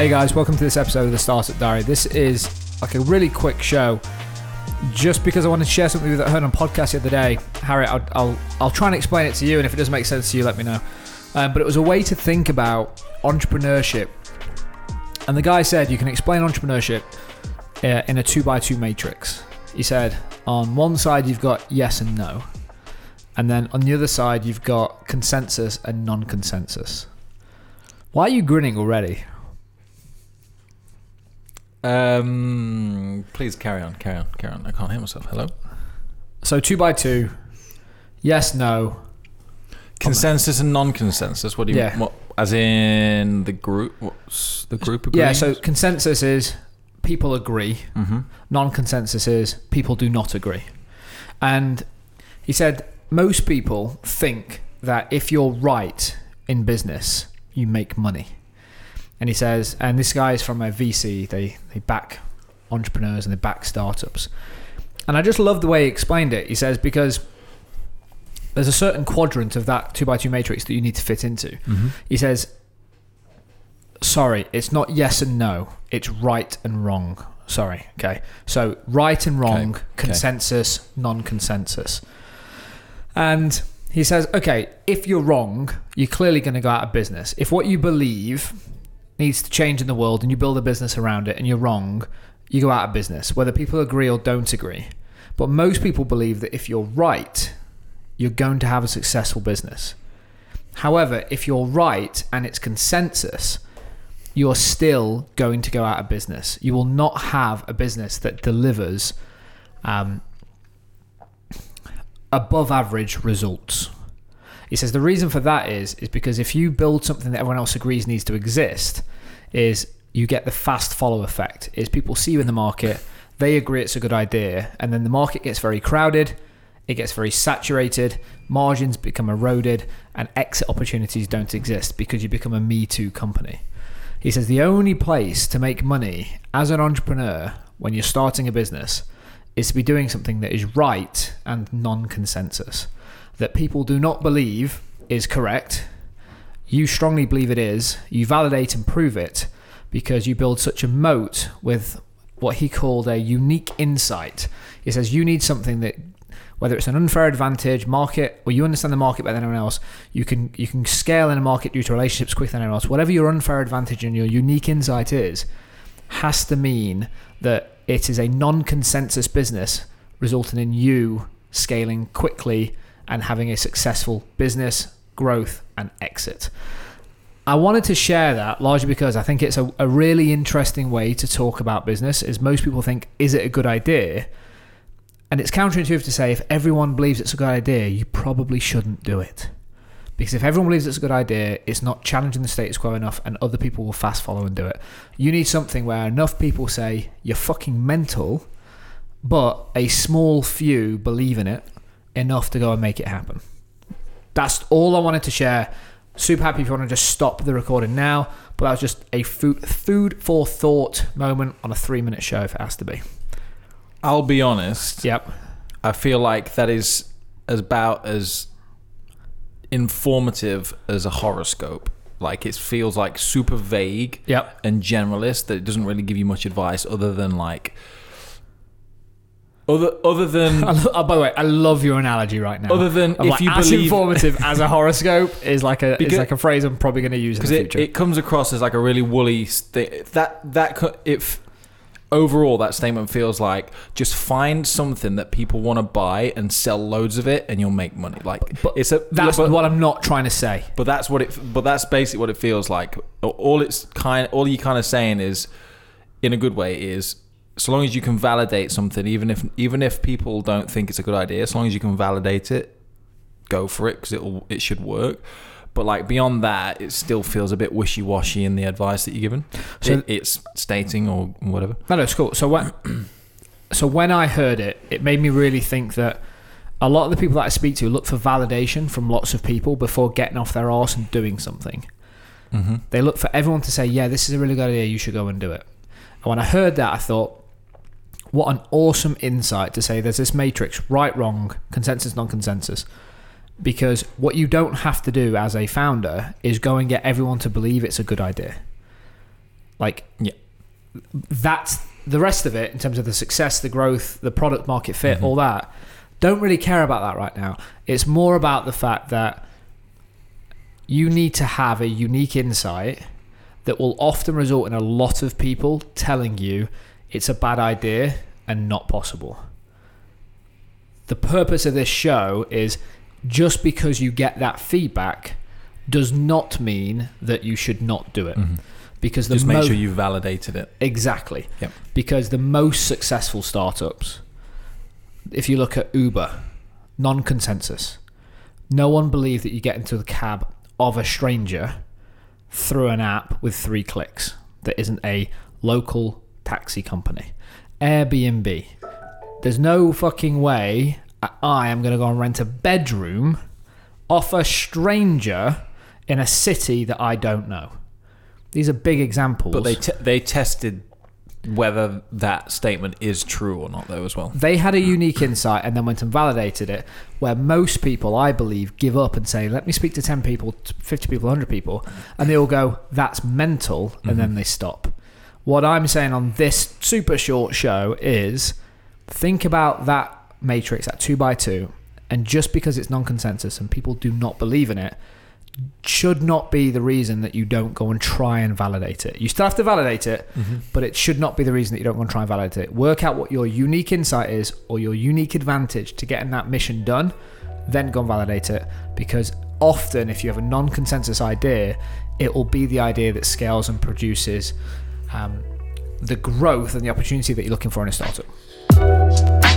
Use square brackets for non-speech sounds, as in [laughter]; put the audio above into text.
Hey guys, welcome to this episode of the Startup Diary. This is like a really quick show, just because I wanted to share something that I heard on podcast the other day. Harry, I'll, I'll, I'll try and explain it to you, and if it doesn't make sense to you, let me know. Um, but it was a way to think about entrepreneurship. And the guy said you can explain entrepreneurship uh, in a two by two matrix. He said on one side you've got yes and no, and then on the other side you've got consensus and non consensus. Why are you grinning already? Um, please carry on, carry on, carry on. I can't hear myself. Hello. So two by two, yes, no. Consensus and non-consensus. What do you? Yeah. What, as in the group? What's the group? Yeah. So consensus is people agree. hmm Non-consensus is people do not agree. And he said most people think that if you're right in business, you make money. And he says, and this guy is from a VC. They they back entrepreneurs and they back startups. And I just love the way he explained it. He says because there's a certain quadrant of that two by two matrix that you need to fit into. hmm He says, sorry, it's not yes and no, it's right and wrong. Sorry, okay. So, right and wrong, Okay, okay. consensus, non consensus. And he says, okay, if you're wrong, you're clearly going to go out of business. If what you believe needs to change in the world and you build a business around it and you're wrong, you go out of business, whether people agree or don't agree. But most people believe that if you're right, you're going to have a successful business. However, if you're right and it's consensus, you're still going to go out of business. You will not have a business that delivers um, above average results. He says the reason for that is is because if you build something that everyone else agrees needs to exist, is you get the fast follow effect. Is people see you in the market, they agree it's a good idea, and then the market gets very crowded, it gets very saturated, margins become eroded, and exit opportunities don't exist because you become a Me Too company. He says the only place to make money as an entrepreneur when you're starting a business is to be doing something that is right and non consensus, that people do not believe is correct. You strongly believe it is, you validate and prove it because you build such a moat with what he called a unique insight. He says you need something that whether it's an unfair advantage market or you understand the market better than anyone else, you can you can scale in a market due to relationships quicker than anyone else. Whatever your unfair advantage and your unique insight is, has to mean that it is a non-consensus business, resulting in you scaling quickly and having a successful business growth and exit. I wanted to share that largely because I think it's a, a really interesting way to talk about business. Is most people think, is it a good idea? And it's counterintuitive to say if everyone believes it's a good idea, you probably shouldn't do it. Because if everyone believes it's a good idea, it's not challenging the status quo enough and other people will fast follow and do it. You need something where enough people say you're fucking mental, but a small few believe in it enough to go and make it happen. That's all I wanted to share. Super happy if you want to just stop the recording now, but that was just a food, food for thought moment on a three minute show if it has to be. I'll be honest. Yep. I feel like that is about as informative as a horoscope. Like it feels like super vague Yep. and generalist that it doesn't really give you much advice other than like other other than [laughs] lo- oh, by the way, I love your analogy right now. other than Of if like, you as believe informative as a horoscope is like a is Because- like a phrase I'm probably going to use in because the it, future. it comes across as like a really woolly st- that that if overall that statement feels like just find something that people want to buy and sell loads of it and you'll make money. Like But it's a That's but, what I'm not trying to say. but that's what it but that's basically what it feels like. All it's kind all you're kind of saying is in a good way is so long as you can validate something even if even if people don't think it's a good idea as long as you can validate it go for it because it'll it should work but like beyond that it still feels a bit wishy-washy in the advice that you're given So- It- it's stating or whatever No, no, it's cool. So when, [clears throat] so when I heard it, it made me really think that a lot of the people that I speak to look for validation from lots of people before getting off their arse and doing something. mm-hmm. They look for everyone to say, "Yeah, this is a really good idea. You should go and do it." And when I heard that, I thought, "What an awesome insight to say there's this matrix: right, wrong, consensus, non-consensus." Because what you don't have to do as a founder is go and get everyone to believe it's a good idea. Like, Yeah. that's the rest of it in terms of the success, the growth, the product market fit, Mhm. all that. Don't really care about that right now. It's more about the fact that you need to have a unique insight that will often result in a lot of people telling you it's a bad idea and not possible. The purpose of this show is just because you get that feedback does not mean that you should not do it. Mhm. Because the Just make mo- sure you validated it. Exactly. Yep. Because the most successful startups, if you look at Uber, non consensus, no one believed that you get into the cab of a stranger through an app with three clicks that isn't a local taxi company. Airbnb, there's no fucking way I am going to go and rent a bedroom off a stranger in a city that I don't know. These are big examples. But they te- they tested whether that statement is true or not, though, as well. They had a unique insight and then went and validated it, where most people, I believe, give up and say, let me speak to 10 people, 50 people, 100 people, and they all go, that's mental, and mm-hmm. then they stop. What I'm saying on this super short show is think about that matrix, that two by two, and just because it's non consensus and people do not believe in it, should not be the reason that you don't go and try and validate it. You still have to validate it, but it should not be the reason that you don't go and try and validate it. Work out what your unique insight is or your unique advantage to getting that mission done, then go and validate it. Because often, if you have a non consensus idea, it will be the idea that scales and produces um, the growth and the opportunity that you're looking for in a startup.